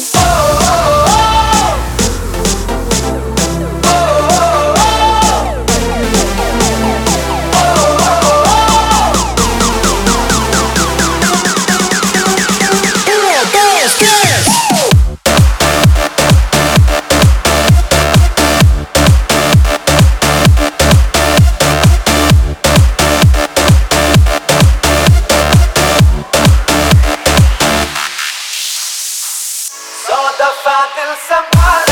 Oh! Só the fada, ele